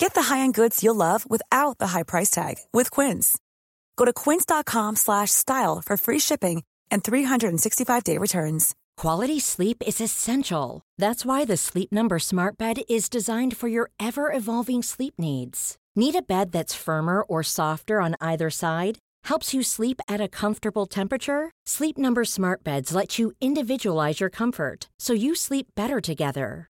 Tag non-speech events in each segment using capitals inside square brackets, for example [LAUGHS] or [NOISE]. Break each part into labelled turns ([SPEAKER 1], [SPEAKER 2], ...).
[SPEAKER 1] Get the high-end goods you'll love without the high price tag with Quince. Go to quince.com slash style for free shipping and 365-day returns.
[SPEAKER 2] Quality sleep is essential. That's why the Sleep Number Smart Bed is designed for your ever evolving sleep needs. Need a bed that's firmer or softer on either side? Helps you sleep at a comfortable temperature? Sleep Number Smart Beds let you individualize your comfort so you sleep better together.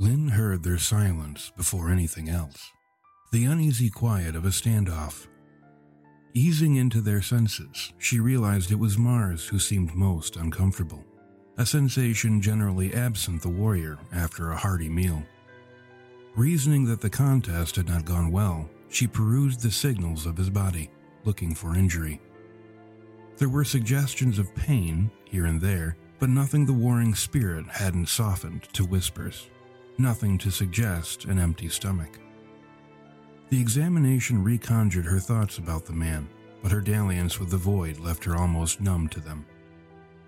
[SPEAKER 3] Lynn heard their silence before anything else, the uneasy quiet of a standoff. Easing into their senses, she realized it was Mars who seemed most uncomfortable. a sensation generally absent the warrior after a hearty meal. Reasoning that the contest had not gone well, she perused the signals of his body, looking for injury. There were suggestions of pain here and there, but nothing the warring spirit hadn't softened to whispers, nothing to suggest an empty stomach. The examination reconjured her thoughts about the man, but her dalliance with the void left her almost numb to them.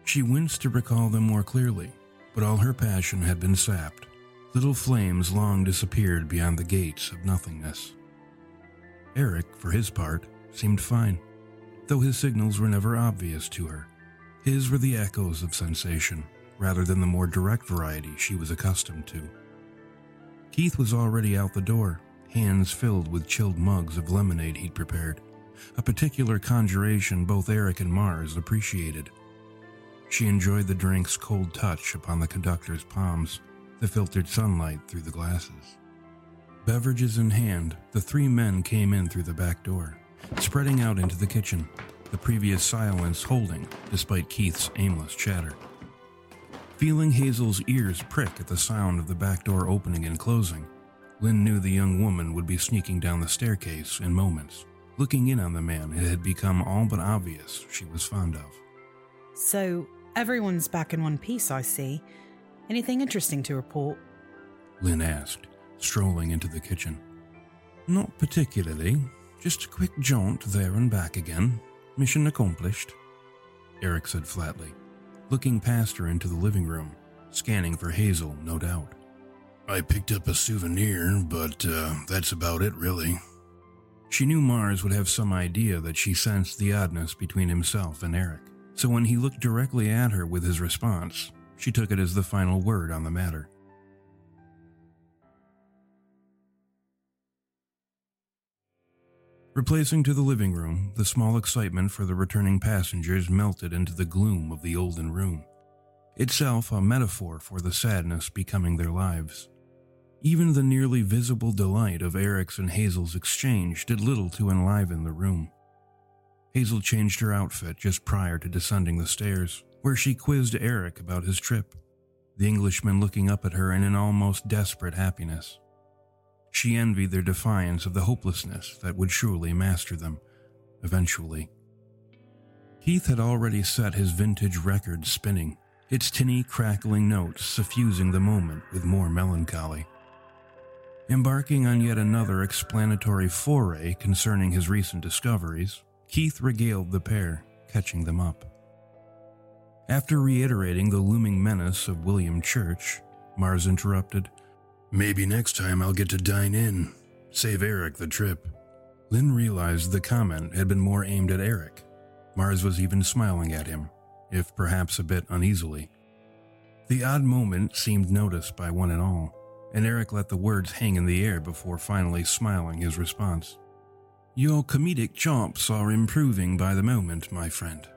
[SPEAKER 3] She winced to recall them more clearly, but all her passion had been sapped. Little flames long disappeared beyond the gates of nothingness. Eric, for his part, seemed fine, though his signals were never obvious to her. His were the echoes of sensation, rather than the more direct variety she was accustomed to. Keith was already out the door, hands filled with chilled mugs of lemonade he'd prepared, a particular conjuration both Eric and Mars appreciated. She enjoyed the drink's cold touch upon the conductor's palms, the filtered sunlight through the glasses. Beverages in hand, the three men came in through the back door, spreading out into the kitchen, the previous silence holding despite Keith's aimless chatter. Feeling Hazel's ears prick at the sound of the back door opening and closing, Lynn knew the young woman would be sneaking down the staircase in moments, looking in on the man it had become all but obvious she was fond of.
[SPEAKER 4] So, everyone's back in one piece, I see. Anything interesting to report?
[SPEAKER 3] Lynn asked, strolling into the kitchen. Not particularly. Just a quick jaunt there and back again. Mission accomplished. Eric said flatly, looking past her into the living room, scanning for Hazel, no doubt. I picked up a souvenir, but uh, that's about it, really. She knew Mars would have some idea that she sensed the oddness between himself and Eric, so when he looked directly at her with his response, she took it as the final word on the matter. Replacing to the living room, the small excitement for the returning passengers melted into the gloom of the olden room, itself a metaphor for the sadness becoming their lives. Even the nearly visible delight of Eric's and Hazel's exchange did little to enliven the room. Hazel changed her outfit just prior to descending the stairs, where she quizzed Eric about his trip, the Englishman looking up at her in an almost desperate happiness. She envied their defiance of the hopelessness that would surely master them, eventually. Keith had already set his vintage record spinning, its tinny, crackling notes suffusing the moment with more melancholy. Embarking on yet another explanatory foray concerning his recent discoveries, Keith regaled the pair, catching them up. After reiterating the looming menace of William Church, Mars interrupted, Maybe next time I'll get to dine in. Save Eric the trip. Lynn realized the comment had been more aimed at Eric. Mars was even smiling at him, if perhaps a bit uneasily. The odd moment seemed noticed by one and all, and Eric let the words hang in the air before finally smiling his response. Your comedic chops are improving by the moment, my friend.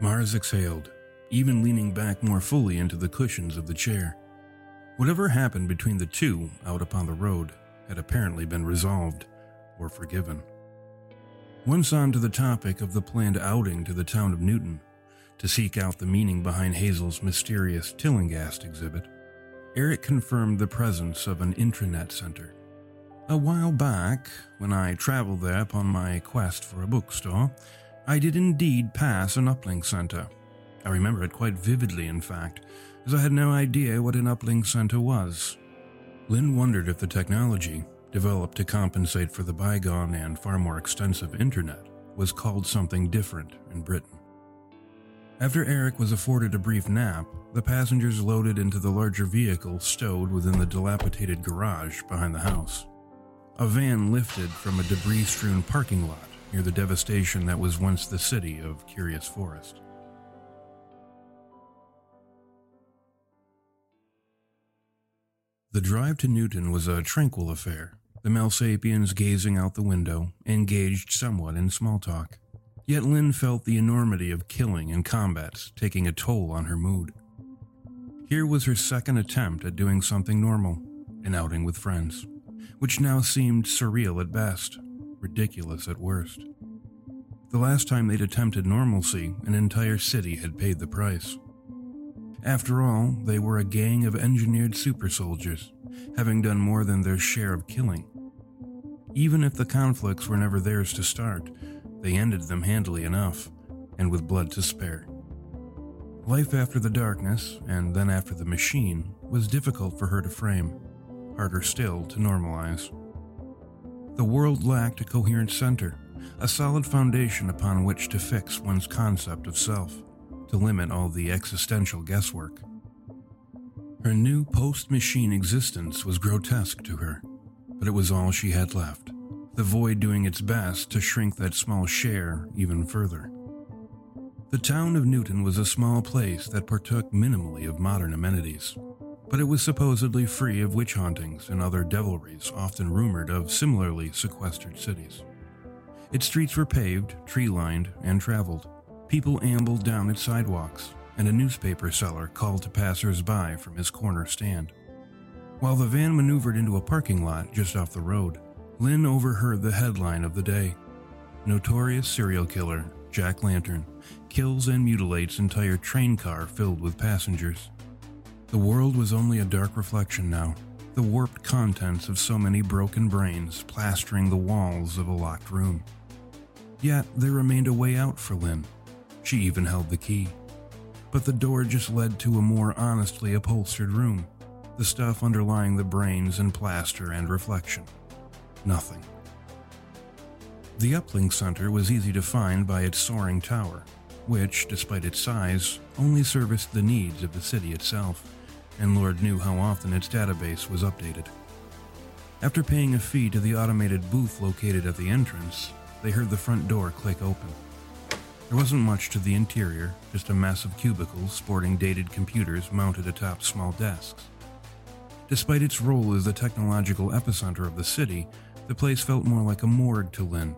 [SPEAKER 3] Mars exhaled, even leaning back more fully into the cushions of the chair. Whatever happened between the two out upon the road had apparently been resolved or forgiven. Once on to the topic of the planned outing to the town of Newton to seek out the meaning behind Hazel's mysterious Tillinghast exhibit, Eric confirmed the presence of an intranet center. A while back, when I traveled there upon my quest for a bookstore, I did indeed pass an uplink center. I remember it quite vividly, in fact, as I had no idea what an uplink center was. Lynn wondered if the technology, developed to compensate for the bygone and far more extensive internet, was called something different in Britain. After Eric was afforded a brief nap, the passengers loaded into the larger vehicle stowed within the dilapidated garage behind the house. A van lifted from a debris strewn parking lot near the devastation that was once the city of Curious Forest. The drive to Newton was a tranquil affair, the Melsapiens gazing out the window, engaged somewhat in small talk. Yet Lynn felt the enormity of killing and combats taking a toll on her mood. Here was her second attempt at doing something normal, an outing with friends, which now seemed surreal at best, ridiculous at worst. The last time they'd attempted normalcy, an entire city had paid the price. After all, they were a gang of engineered super soldiers, having done more than their share of killing. Even if the conflicts were never theirs to start, they ended them handily enough, and with blood to spare. Life after the darkness, and then after the machine, was difficult for her to frame, harder still to normalize. The world lacked a coherent center, a solid foundation upon which to fix one's concept of self, to limit all the existential guesswork. Her new post machine existence was grotesque to her, but it was all she had left, the void doing its best to shrink that small share even further. The town of Newton was a small place that partook minimally of modern amenities, but it was supposedly free of witch hauntings and other devilries often rumored of similarly sequestered cities. Its streets were paved, tree lined, and traveled. People ambled down its sidewalks, and a newspaper seller called to passers by from his corner stand. While the van maneuvered into a parking lot just off the road, Lynn overheard the headline of the day Notorious serial killer, Jack Lantern, kills and mutilates entire train car filled with passengers. The world was only a dark reflection now, the warped contents of so many broken brains plastering the walls of a locked room. Yet there remained a way out for Lynn. She even held the key. But the door just led to a more honestly upholstered room, the stuff underlying the brains and plaster and reflection. Nothing. The uplink center was easy to find by its soaring tower, which, despite its size, only serviced the needs of the city itself, and Lord knew how often its database was updated. After paying a fee to the automated booth located at the entrance, they heard the front door click open. There wasn't much to the interior, just a mass of cubicles sporting dated computers mounted atop small desks. Despite its role as the technological epicenter of the city, the place felt more like a morgue to Lynn,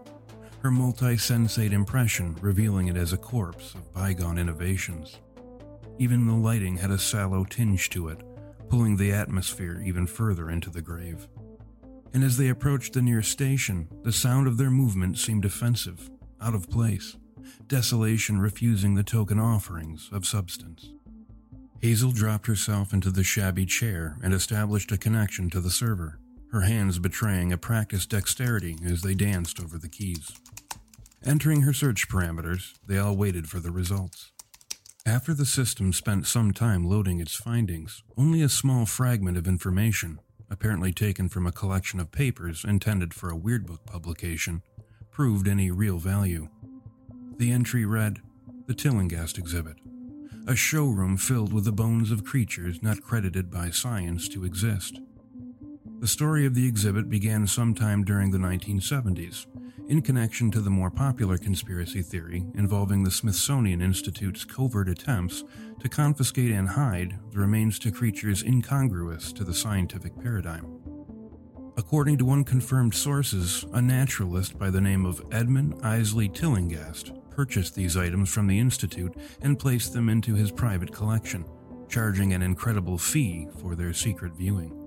[SPEAKER 3] her multi sensate impression revealing it as a corpse of bygone innovations. Even the lighting had a sallow tinge to it, pulling the atmosphere even further into the grave. And as they approached the near station, the sound of their movement seemed offensive, out of place, desolation refusing the token offerings of substance. Hazel dropped herself into the shabby chair and established a connection to the server, her hands betraying a practiced dexterity as they danced over the keys. Entering her search parameters, they all waited for the results. After the system spent some time loading its findings, only a small fragment of information, apparently taken from a collection of papers intended for a Weirdbook publication, proved any real value. The entry read The Tillinghast Exhibit, a showroom filled with the bones of creatures not credited by science to exist. The story of the exhibit began sometime during the 1970s in connection to the more popular conspiracy theory involving the Smithsonian Institute's covert attempts to confiscate and hide the remains to creatures incongruous to the scientific paradigm. According to unconfirmed sources, a naturalist by the name of Edmund Isley Tillinghast purchased these items from the Institute and placed them into his private collection, charging an incredible fee for their secret viewing.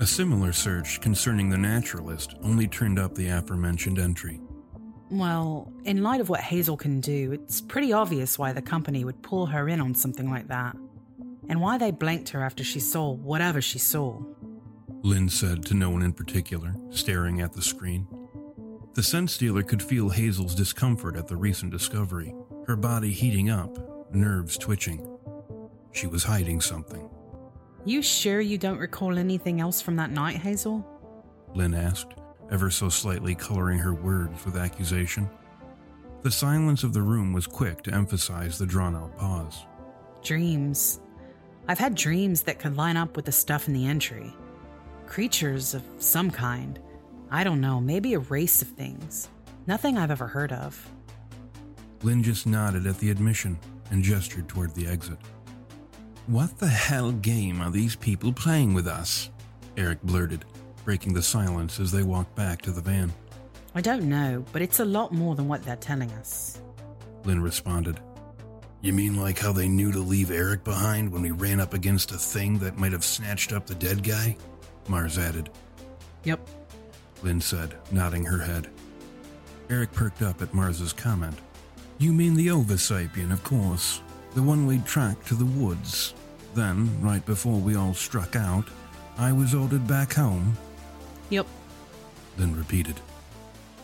[SPEAKER 3] A similar search concerning the naturalist only turned up the aforementioned entry.
[SPEAKER 4] Well, in light of what Hazel can do, it's pretty obvious why the company would pull her in on something like that. And why they blanked her after she saw whatever she saw.
[SPEAKER 3] Lynn said to no one in particular, staring at the screen. The sense dealer could feel Hazel's discomfort at the recent discovery, her body heating up, nerves twitching. She was hiding something.
[SPEAKER 4] You sure you don't recall anything else from that night, Hazel?
[SPEAKER 3] Lynn asked, ever so slightly coloring her words with accusation. The silence of the room was quick to emphasize the drawn out pause.
[SPEAKER 4] Dreams. I've had dreams that could line up with the stuff in the entry. Creatures of some kind. I don't know, maybe a race of things. Nothing I've ever heard of.
[SPEAKER 3] Lynn just nodded at the admission and gestured toward the exit. What the hell game are these people playing with us? Eric blurted, breaking the silence as they walked back to the van.
[SPEAKER 4] I don't know, but it's a lot more than what they're telling us.
[SPEAKER 3] Lynn responded. You mean like how they knew to leave Eric behind when we ran up against a thing that might have snatched up the dead guy? Mars added.
[SPEAKER 4] Yep.
[SPEAKER 3] Lynn said, nodding her head. Eric perked up at Mars's comment. You mean the Oversapien, of course. The one way tracked to the woods. Then, right before we all struck out, I was ordered back home.
[SPEAKER 4] Yep.
[SPEAKER 3] Then repeated.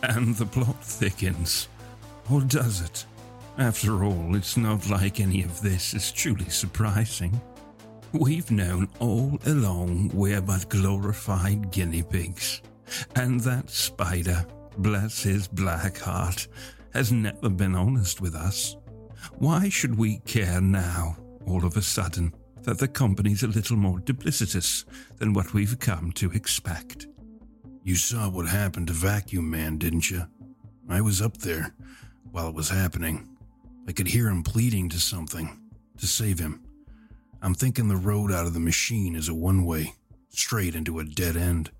[SPEAKER 3] And the plot thickens. Or does it? After all, it's not like any of this is truly surprising. We've known all along we're but glorified guinea pigs. And that spider, bless his black heart, has never been honest with us. Why should we care now, all of a sudden, that the company's a little more duplicitous than what we've come to expect? You saw what happened to Vacuum Man, didn't you? I was up there while it was happening. I could hear him pleading to something to save him. I'm thinking the road out of the machine is a one way, straight into a dead end.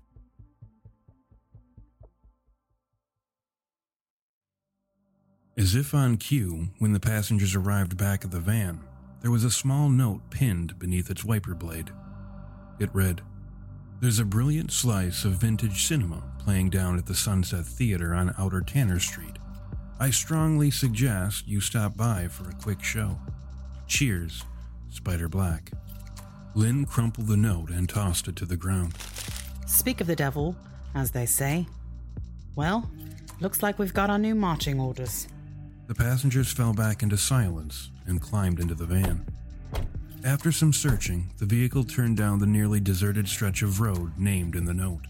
[SPEAKER 3] As if on cue, when the passengers arrived back at the van, there was a small note pinned beneath its wiper blade. It read, There's a brilliant slice of vintage cinema playing down at the Sunset Theater on Outer Tanner Street. I strongly suggest you stop by for a quick show. Cheers, Spider Black. Lynn crumpled the note and tossed it to the ground.
[SPEAKER 4] Speak of the devil, as they say. Well, looks like we've got our new marching orders.
[SPEAKER 3] The passengers fell back into silence and climbed into the van. After some searching, the vehicle turned down the nearly deserted stretch of road named in the note.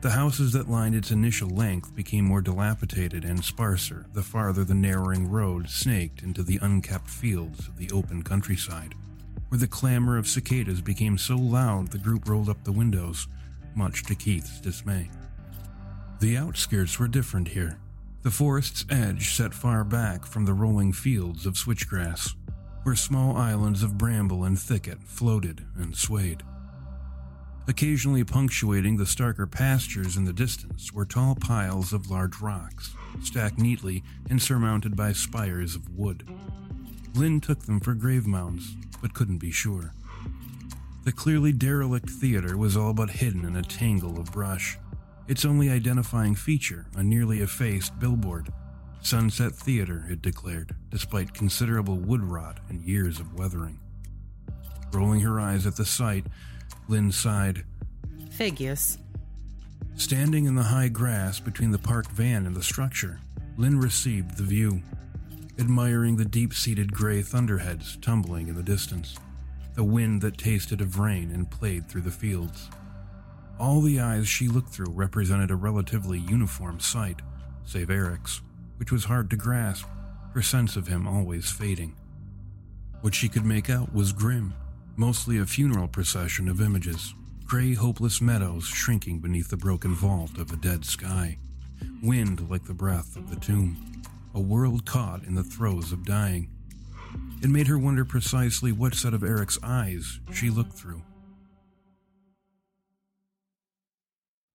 [SPEAKER 3] The houses that lined its initial length became more dilapidated and sparser the farther the narrowing road snaked into the unkept fields of the open countryside, where the clamor of cicadas became so loud the group rolled up the windows, much to Keith's dismay. The outskirts were different here. The forest's edge set far back from the rolling fields of switchgrass, where small islands of bramble and thicket floated and swayed. Occasionally punctuating the starker pastures in the distance were tall piles of large rocks, stacked neatly and surmounted by spires of wood. Lynn took them for grave mounds, but couldn't be sure. The clearly derelict theater was all but hidden in a tangle of brush, its only identifying feature a nearly effaced billboard. Sunset Theater, it declared, despite considerable wood rot and years of weathering. Rolling her eyes at the sight, Lynn sighed.
[SPEAKER 4] Figures.
[SPEAKER 3] Standing in the high grass between the parked van and the structure, Lynn received the view, admiring the deep seated gray thunderheads tumbling in the distance, the wind that tasted of rain and played through the fields. All the eyes she looked through represented a relatively uniform sight, save Eric's, which was hard to grasp, her sense of him always fading. What she could make out was grim, mostly a funeral procession of images, gray, hopeless meadows shrinking beneath the broken vault of a dead sky, wind like the breath of the tomb, a world caught in the throes of dying. It made her wonder precisely what set of Eric's eyes she looked through.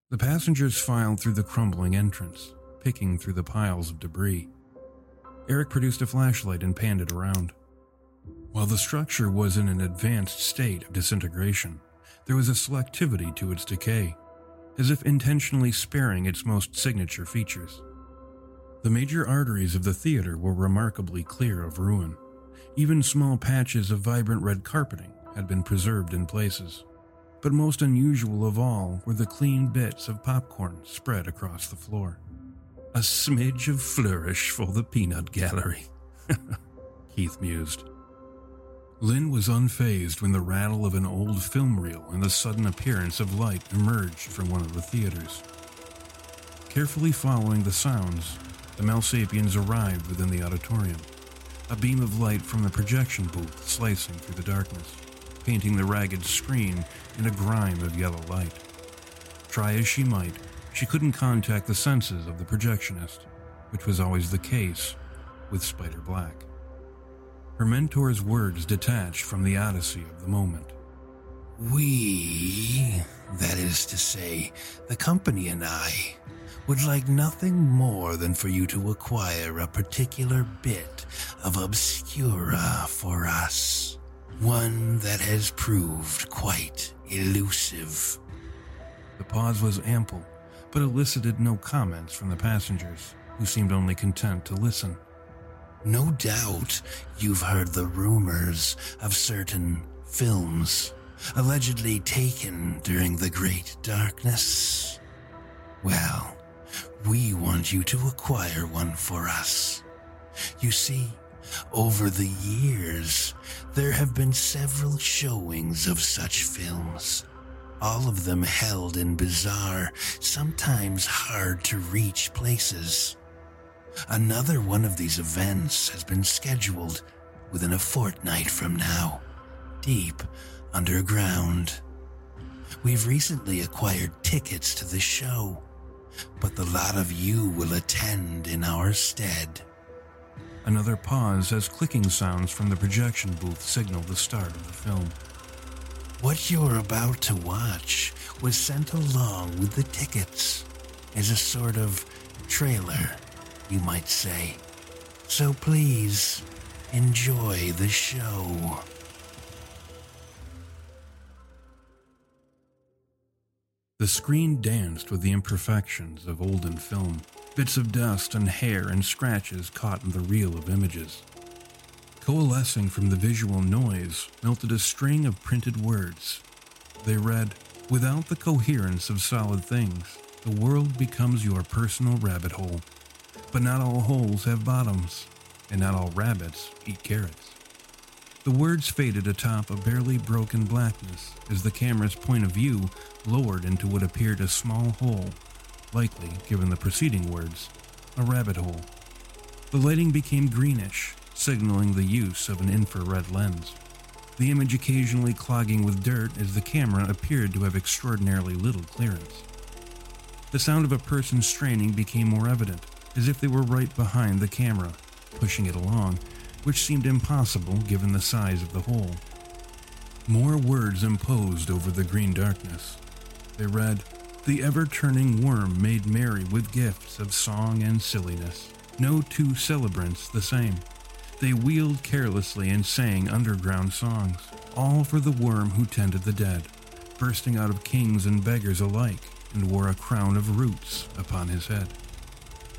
[SPEAKER 3] The passengers filed through the crumbling entrance, picking through the piles of debris. Eric produced a flashlight and panned it around. While the structure was in an advanced state of disintegration, there was a selectivity to its decay, as if intentionally sparing its most signature features. The major arteries of the theater were remarkably clear of ruin. Even small patches of vibrant red carpeting had been preserved in places. But most unusual of all were the clean bits of popcorn spread across the floor. A smidge of flourish for the peanut gallery, [LAUGHS] Keith mused. Lynn was unfazed when the rattle of an old film reel and the sudden appearance of light emerged from one of the theaters. Carefully following the sounds, the Malsapians arrived within the auditorium, a beam of light from the projection booth slicing through the darkness, painting the ragged screen in a grime of yellow light. Try as she might, she couldn't contact the senses of the projectionist, which was always the case with Spider Black. Her mentor's words detached from the odyssey of the moment.
[SPEAKER 5] We, that is to say, the company and I, would like nothing more than for you to acquire a particular bit of obscura for us. One that has proved quite elusive.
[SPEAKER 3] The pause was ample, but elicited no comments from the passengers, who seemed only content to listen.
[SPEAKER 5] No doubt you've heard the rumors of certain films allegedly taken during the Great Darkness. Well, we want you to acquire one for us. You see, over the years, there have been several showings of such films, all of them held in bizarre, sometimes hard to reach places. Another one of these events has been scheduled within a fortnight from now, deep underground. We've recently acquired tickets to the show, but the lot of you will attend in our stead.
[SPEAKER 3] Another pause as clicking sounds from the projection booth signal the start of the film.
[SPEAKER 5] What you're about to watch was sent along with the tickets as a sort of trailer, you might say. So please, enjoy the show.
[SPEAKER 3] The screen danced with the imperfections of olden film, bits of dust and hair and scratches caught in the reel of images. Coalescing from the visual noise melted a string of printed words. They read, Without the coherence of solid things, the world becomes your personal rabbit hole. But not all holes have bottoms, and not all rabbits eat carrots. The words faded atop a barely broken blackness as the camera's point of view lowered into what appeared a small hole, likely, given the preceding words, a rabbit hole. The lighting became greenish, signaling the use of an infrared lens. The image occasionally clogging with dirt as the camera appeared to have extraordinarily little clearance. The sound of a person straining became more evident, as if they were right behind the camera, pushing it along, which seemed impossible given the size of the hole. More words imposed over the green darkness. They read, The ever turning worm made merry with gifts of song and silliness. No two celebrants the same. They wheeled carelessly and sang underground songs, all for the worm who tended the dead, bursting out of kings and beggars alike, and wore a crown of roots upon his head.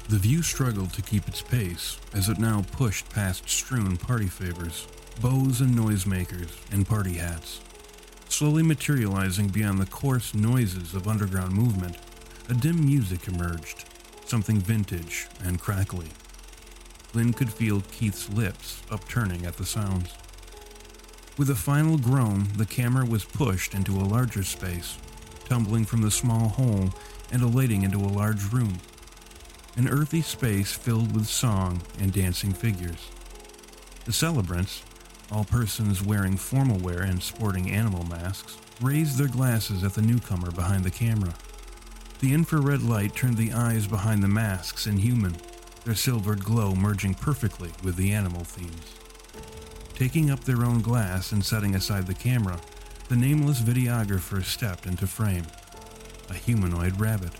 [SPEAKER 3] The view struggled to keep its pace as it now pushed past strewn party favors, bows and noisemakers, and party hats. Slowly materializing beyond the coarse noises of underground movement, a dim music emerged, something vintage and crackly. Lynn could feel Keith's lips upturning at the sounds. With a final groan, the camera was pushed into a larger space, tumbling from the small hole and alighting into a large room. An earthy space filled with song and dancing figures. The celebrants, all persons wearing formal wear and sporting animal masks, raised their glasses at the newcomer behind the camera. The infrared light turned the eyes behind the masks inhuman, their silvered glow merging perfectly with the animal themes. Taking up their own glass and setting aside the camera, the nameless videographer stepped into frame. A humanoid rabbit,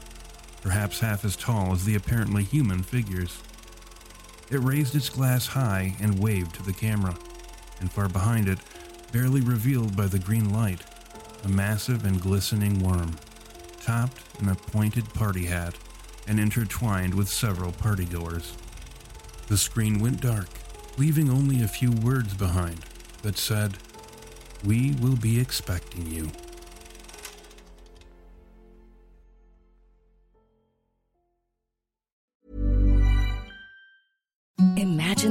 [SPEAKER 3] perhaps half as tall as the apparently human figures. It raised its glass high and waved to the camera, and far behind it, barely revealed by the green light, a massive and glistening worm, topped in a pointed party hat and intertwined with several partygoers. The screen went dark, leaving only a few words behind that said, We will be expecting you.